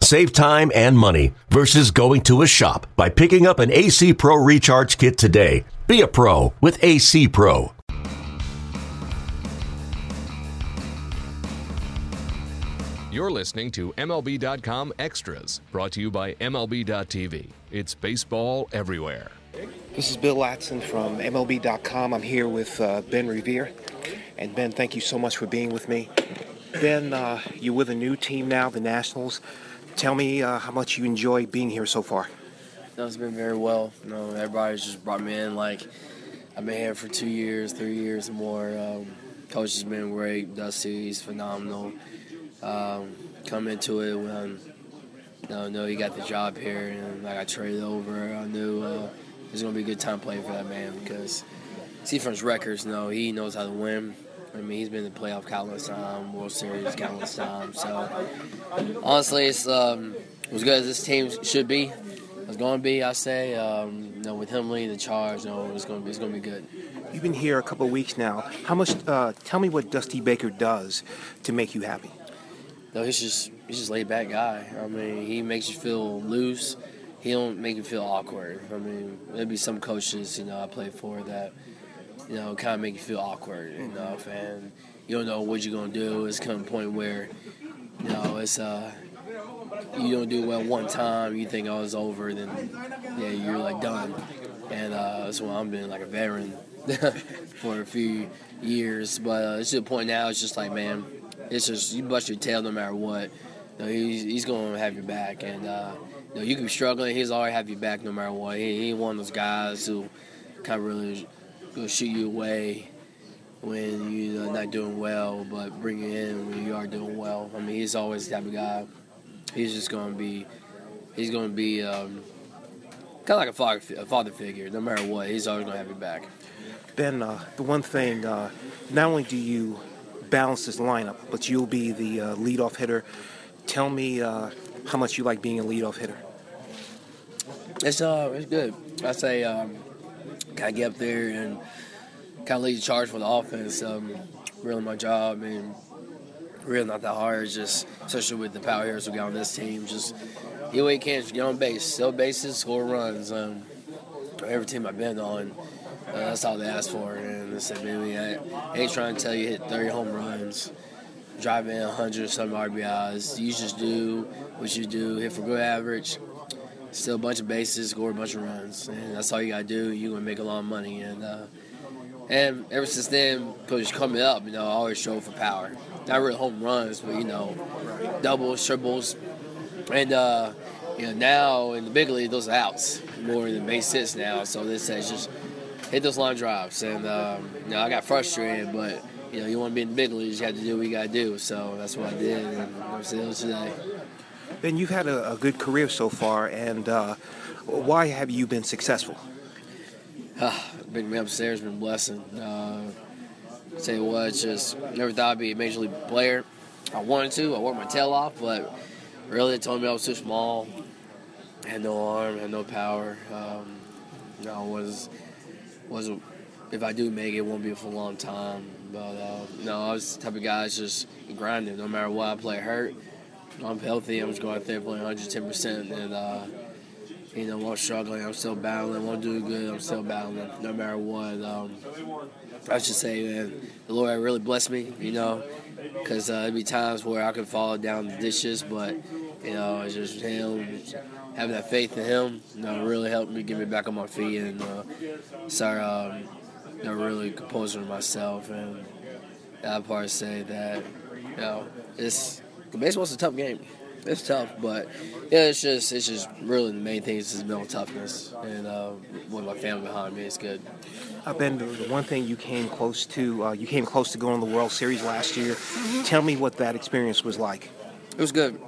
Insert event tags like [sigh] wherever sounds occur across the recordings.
Save time and money versus going to a shop by picking up an AC Pro Recharge Kit today. Be a pro with AC Pro. You're listening to MLB.com Extras, brought to you by MLB.tv. It's baseball everywhere. This is Bill Ladson from MLB.com. I'm here with uh, Ben Revere. And Ben, thank you so much for being with me. Ben, uh, you're with a new team now, the Nationals. Tell me uh, how much you enjoy being here so far. No, it's been very well. You know, everybody's just brought me in. Like, I've been here for two years, three years more. Um, coach has been great. Dusty, he's phenomenal. Um, come into it when you know, he got the job here, and like I got traded over. I knew uh, it was to be a good time playing for that man because see from his records, you know, he knows how to win. I mean, he's been in the playoff countless times, World Series countless times. So, honestly, it's um, as good as this team should be. It's going to be, I say. Um, you know, with him leading the charge, you know, it's going to be, it's going to be good. You've been here a couple of weeks now. How much? Uh, tell me what Dusty Baker does to make you happy. No, he's just he's just laid back guy. I mean, he makes you feel loose. He don't make you feel awkward. I mean, maybe some coaches, you know, I play for that, you know, kind of make you feel awkward enough, and you don't know what you're gonna do. It's kind of a point where, you it's uh, you don't do well one time, you think oh it's over, then yeah, you're like done, and uh, that's why I'm being like a veteran [laughs] for a few years. But uh, it's to the point now. It's just like man it's just you bust your tail no matter what. You know, he's, he's to have your back, and uh, you know you can be struggling. He's always have your back no matter what. He, he one of those guys who kind of really will shoot you away when you're not doing well, but bring you in when you are doing well. I mean, he's always the type of guy. He's just going to be, he's going to be um, kind of like a father, a father figure. No matter what, he's always going to have your back. Ben, uh, the one thing, uh, not only do you balance this lineup, but you'll be the uh, leadoff hitter. Tell me uh, how much you like being a leadoff hitter. It's uh, it's good. I say, um, of get up there and kind of lead the charge for the offense. Um, really, my job and really not that hard. It's just especially with the power hitters we got on this team, just do what you can, get on base, sell bases, score runs. Um, every team I've been on uh, that's all they asked for. And they said, baby, I, ain't trying to tell you hit 30 home runs, drive in 100 or some RBIs. You just do what you do, hit for good average, steal a bunch of bases, score a bunch of runs. And that's all you got to do. You're going to make a lot of money. And uh, and ever since then, coach coming up, you know, I always show for power. Not really home runs, but, you know, doubles, triples. And, uh, you know, now in the big league, those are outs more than base hits now. So this is just hit those line drives. And um, you know, I got frustrated, but you know, you want to be in the big leagues, you have to do what you got to do. So that's what I did, and I'm still today. Ben, you've had a, a good career so far, and uh, why have you been successful? Uh, being upstairs been blessing. Uh, say what, just never thought I'd be a major league player. I wanted to. I worked my tail off, but really they told me I was too small. Had no arm, had no power. Um, you know, I was was if I do make it, it won't be for a long time. But uh, no, I was the type of guy that's just grinding. No matter what I play hurt, I'm healthy. I'm just going out there playing 110 percent, and uh, you know, while struggling, I'm still battling. While doing good, I'm still battling. No matter what. Um, I should say, man, the Lord really blessed me. You know, because uh, there'd be times where I could fall down the dishes, but you know, it's just Him having that faith in him, you know, really helped me get me back on my feet and uh, start, um, you know, really composing myself. And that part say that, you know, it's baseball's a tough game. It's tough, but yeah, it's just it's just really the main thing is just mental toughness, and uh, with my family behind me, it's good. Uh, ben, the one thing you came close to, uh, you came close to going to the World Series last year. Tell me what that experience was like. It was good.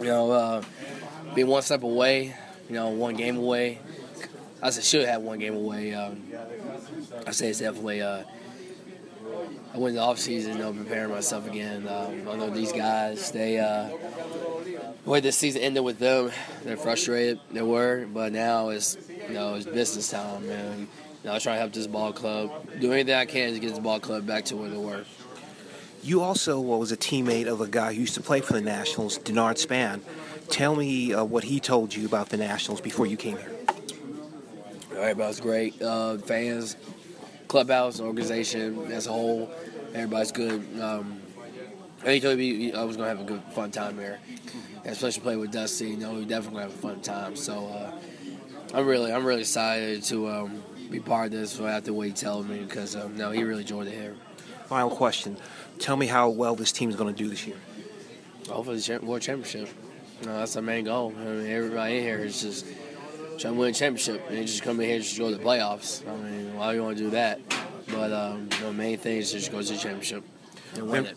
You know, uh, being one step away, you know, one game away. I should have one game away. Um, I say it's definitely. Uh, I went in the off season, you know, preparing myself again. Um, I know these guys, they. Uh, the way this season ended with them, they're frustrated. They were, but now it's you know it's business time, man. You know, I try to help this ball club do anything I can to get this ball club back to where they were. You also was a teammate of a guy who used to play for the Nationals, Denard Span. Tell me uh, what he told you about the Nationals before you came here. Everybody's great. Uh, fans, clubhouse, organization as a whole, everybody's good. Um, and he told me I was gonna have a good, fun time here, especially playing with Dusty. You know, we definitely have a fun time. So uh, I'm really, I'm really excited to um, be part of this after what he told me because um, no, he really enjoyed it here. Final question: Tell me how well this team is going to do this year. Hopefully, the world championship. You know, that's our main goal. I mean, everybody in here is just trying to win a championship and just come in here and just go to the playoffs. I mean, why do you want to do that? But um, the main thing is just go to the championship and win it.